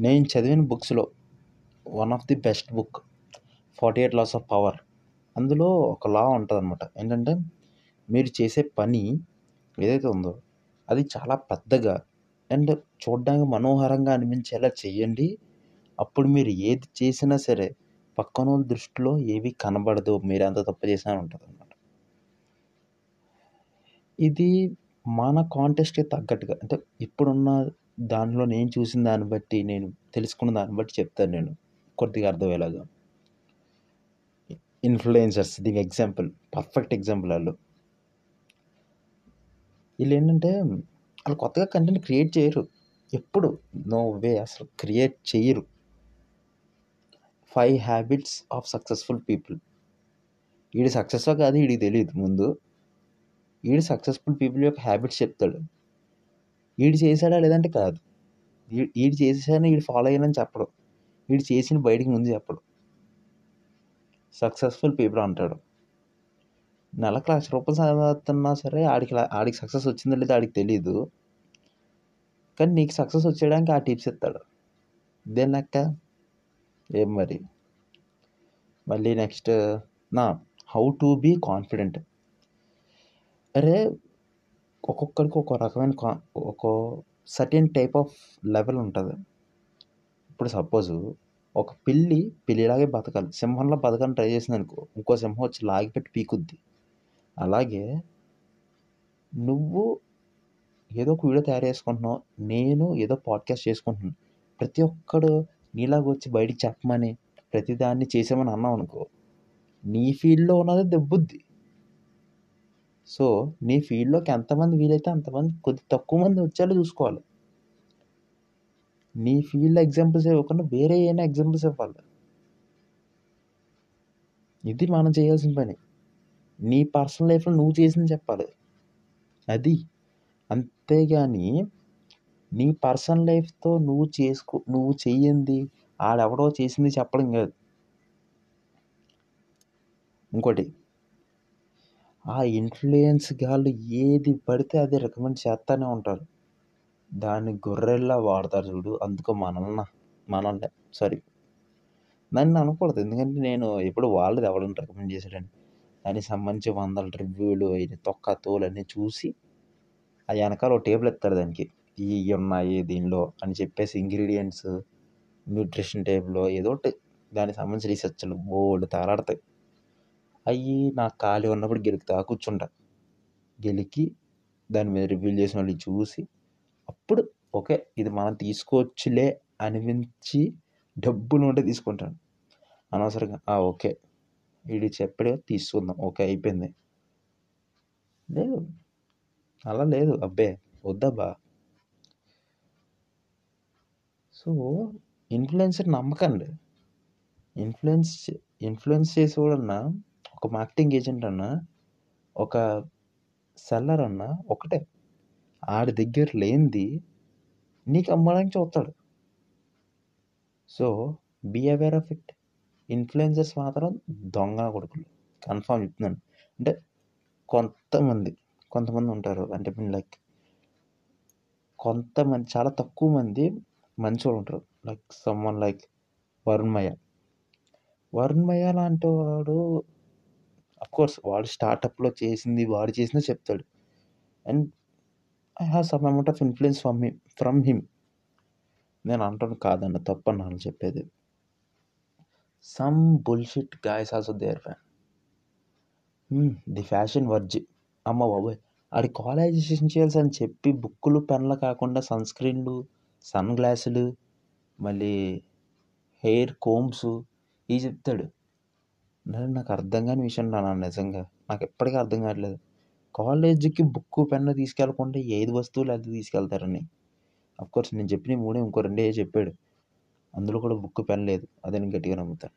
నేను చదివిన బుక్స్లో one of the best book forty eight laws of power. అందులో ఒక లా ఉంటుంది అనమాట ఏంటంటే మీరు చేసే పని ఏదైతే ఉందో అది చాలా పెద్దగా అండ్ చూడడానికి మనోహరంగా అనిపించేలా చేయండి అప్పుడు మీరు ఏది చేసినా సరే పక్కన వాళ్ళ దృష్టిలో ఏవి కనబడదు మీరు అంత తప్పు చేసినా ఉంటుంది అనమాట ఇది మన కాంటెస్ట్కి తగ్గట్టుగా అంటే ఇప్పుడున్న దాంట్లో నేను చూసిన దాన్ని బట్టి నేను తెలుసుకున్న దాన్ని బట్టి చెప్తాను నేను. కొద్దిగా అర్థమయ్యేలాగా. ఇన్ఫ్లుయెన్సర్స్ దీని ఎగ్జాంపుల్ పర్ఫెక్ట్ ఎగ్జాంపుల్ వాళ్ళు. వీళ్ళు ఏంటంటే వాళ్ళు కొత్తగా కంటెంట్ క్రియేట్ చేయరు. ఎప్పుడు? నో వే అసలు క్రియేట్ చేయరు. Five habits of successful people వీడి సక్సెస్ కాదు వీడికి తెలియదు ముందు. వీడు సక్సెస్ఫుల్ పీపుల్ యొక్క హ్యాబిట్స్ చెప్తాడు. వీడు చేశాడా లేదంటే కాదు. వీడు చేసేసాడని వీడు ఫాలో అయ్యానని చెప్పడు. వీడు చేసిన బయటికి ముందు చెప్పడు. సక్సెస్ఫుల్ పీపుల్ అంటాడు. నెలకు లక్ష రూపాయలు సంపాదిస్తున్నా సరే ఆడికి ఆడికి సక్సెస్ వచ్చిందో లేదో ఆడికి తెలియదు కానీ నీకు సక్సెస్ వచ్చేయడానికి ఆ టిప్స్ ఇస్తాడు. దేని లెక్క ఏం మరి? మళ్ళీ నెక్స్ట్ నా హౌ టు బీ కాన్ఫిడెంట్ అరే ఒక్కొక్కరికి ఒక రకమైన కా ఒక సర్టెన్ టైప్ ఆఫ్ లెవెల్ ఉంటుంది. ఇప్పుడు సపోజ్ ఒక పిల్లి పిల్లిలాగే బతకాలి. సింహంలో బతకని ట్రై చేసింది అనుకో ఇంకో సింహం వచ్చి లాగిపెట్టి పీకుద్ది. అలాగే నువ్వు ఏదో ఒక వీడియో తయారు చేసుకుంటున్నావు నేను ఏదో పాడ్కాస్ట్ చేసుకుంటున్నాను. ప్రతి ఒక్కడు నీలాగా వచ్చి బయటికి చెప్పమని ప్రతిదాన్ని చేసామని అన్నావు అనుకో నీ ఫీల్డ్లో ఉన్నది దెబ్బుద్ది. సో నీ ఫీల్డ్లోకి ఎంతమంది వీలైతే అంతమంది కొద్ది తక్కువ మంది వచ్చేలా చూసుకోవాలి. నీ ఫీల్డ్ ఎగ్జాంపుల్స్ ఇవ్వకుండా వేరే ఏమైనా ఎగ్జాంపుల్స్ ఇవ్వాలి. ఇది మనం చేయాల్సిన పని. నీ పర్సనల్ లైఫ్లో నువ్వు చేసింది చెప్పాలి. అది. అంతేగాని నీ పర్సనల్ లైఫ్తో నువ్వు చేసుకో నువ్వు చెయ్యింది ఆడెవడో చేసింది చెప్పడం కాదు. ఇంకోటి ఆ ఇన్ఫ్లుయెన్స్ గాళ్ళు ఏది పడితే అది రికమెండ్ చేస్తూనే ఉంటారు. దాన్ని గొర్రెల్లా వాడతారు చూడు అందుకో మనల్ని మనల్ని సారీ నన్ను అనకూడదు ఎందుకంటే నేను ఎప్పుడు వాళ్ళది ఎవడని రికమెండ్ చేశాడని దానికి సంబంధించి వందల రివ్యూలు అవి తొక్క తోలు అన్నీ చూసి ఆ వెనకాల ఒక టేబుల్ ఎత్తారు దానికి. ఇవి ఉన్నాయి దీనిలో అని చెప్పేసి ఇంగ్రీడియంట్స్ న్యూట్రిషన్ టేబుల్ ఏదో ఒకటి. దానికి సంబంధించి రీసెర్చ్లు బోల్డ్ తారాడతాయి అవి నాకు ఖాళీ ఉన్నప్పుడు గెలుకుతా కూర్చుంటా. గెలికి దాని మీద రివ్యూ చేసిన వాళ్ళు చూసి అప్పుడు ఓకే ఇది మనం తీసుకోవచ్చులే అనిపించి డబ్బులు ఉంటే తీసుకుంటాను. అనవసరంగా ఓకే వీడి చెప్పడే తీసుకుందాం ఓకే అయిపోయింది. లేదు. అలా లేదు. అబ్బే వద్దబ్బా. సో ఇన్ఫ్లుయెన్సర్ నమ్మకండి ఇన్ఫ్లుయెన్స్ ఇన్ఫ్లుయెన్స్ చేసేవాడన్నా ఒక మార్కెటింగ్ ఏజెంట్ అన్నా ఒక సెల్లర్ అన్నా ఒకటే. ఆడి దగ్గర లేనిది నీకు అమ్మడానికి చూస్తాడు. So be aware of it influencers మాత్రం దొంగ కొడుకులు. కన్ఫామ్ చెప్తున్నాను. అంటే కొంతమంది కొంతమంది ఉంటారు. అంటే లైక్ కొంతమంది చాలా తక్కువ మంది మంచోళ్ళు ఉంటారు. Like someone like Varun Mayya Varun Mayya లాంటి వాడు కోర్స్ వాడు స్టార్టప్లో చేసింది వాడు చేసిందే చెప్తాడు. And I have some amount of influence from him from him. నేను అంటాను కాదన్న తప్పన్నాను చెప్పేది. Some bullshit guys also there fan. The fashion verge. అమ్మ బాబోయ్. ఆడి కాలేజేషన్ చేయాల్సి అని చెప్పి బుక్కులు పెన్లు కాకుండా సన్ స్క్రీన్లు సన్ గ్లాసులు మళ్ళీ హెయిర్ కోమ్స్ ఇవి చెప్తాడు. నాకు అర్థం కాని విషయం నాన్న నిజంగా. నాకు ఎప్పటికీ అర్థం కావట్లేదు. కాలేజీకి బుక్కు పెన్ను తీసుకెళ్ళకుండా ఏది వస్తువులు అది తీసుకెళ్తారని. అఫ్కోర్స్ నేను చెప్పిన మూడే ఇంకో రెండే చెప్పాడు. అందులో కూడా బుక్ పెన్ లేదు. అదే నేను గట్టిగా నమ్ముతాను.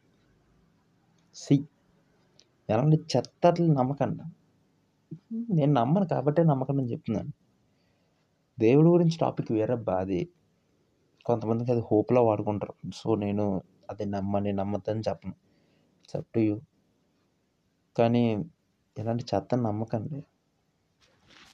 సి ఎలాంటి చెత్తలు నమ్మకండి నేను నమ్మను కాబట్టే నమ్మకం అని చెప్తున్నాను. దేవుడి గురించి టాపిక్ వేరే బాధే. కొంతమందికి అది హోప్లో వాడుకుంటారు. సో నేను అది నమ్మని నమ్మద్దని చెప్పను. ఇట్స్ అప్ టు యూ కానీ ఇలాంటి చెత్త నమ్మకండి.